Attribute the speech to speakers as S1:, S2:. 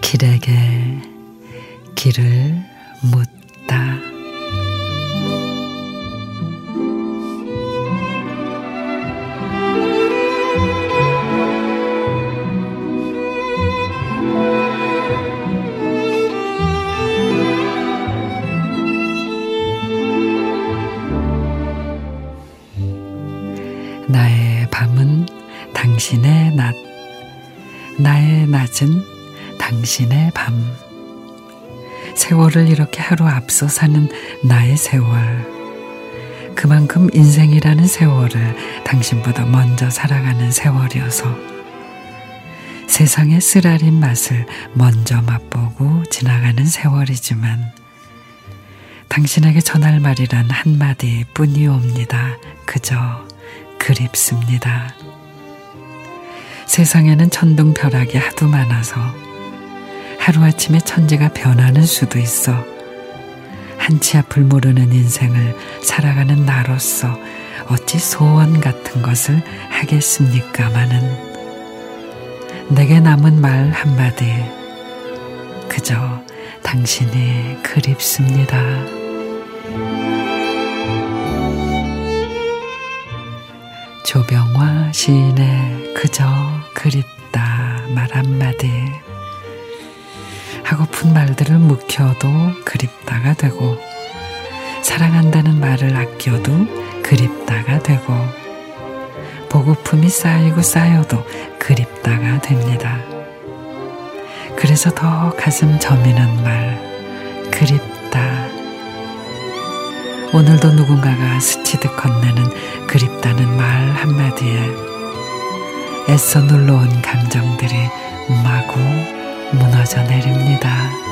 S1: 길에게 길을 묻다. 나의 밤은 당신의 낮, 나의 낮은 당신의 밤. 세월을 이렇게 하루 앞서 사는 나의 세월. 그만큼 인생이라는 세월을 당신보다 먼저 살아가는 세월이어서 세상의 쓰라린 맛을 먼저 맛보고 지나가는 세월이지만 당신에게 전할 말이란 한마디 뿐이옵니다. 그저 그립습니다. 세상에는 천둥벼락이 하도 많아서 하루아침에 천지가 변하는 수도 있어 한치 앞을 모르는 인생을 살아가는 나로서 어찌 소원 같은 것을 하겠습니까마는 내게 남은 말 한마디 그저 당신이 그립습니다. 조병화 시인의 그저 그립다 말 한마디 하고픈 말들을 묵혀도 그립다가 되고 사랑한다는 말을 아껴도 그립다가 되고 보고품이 쌓이고 쌓여도 그립다가 됩니다. 그래서 더 가슴 저미는 말 그립다 오늘도 누군가가 스치듯 건네는 그립다는 말 한마디에 애써 눌러온 감정들이 마구 무너져 내립니다.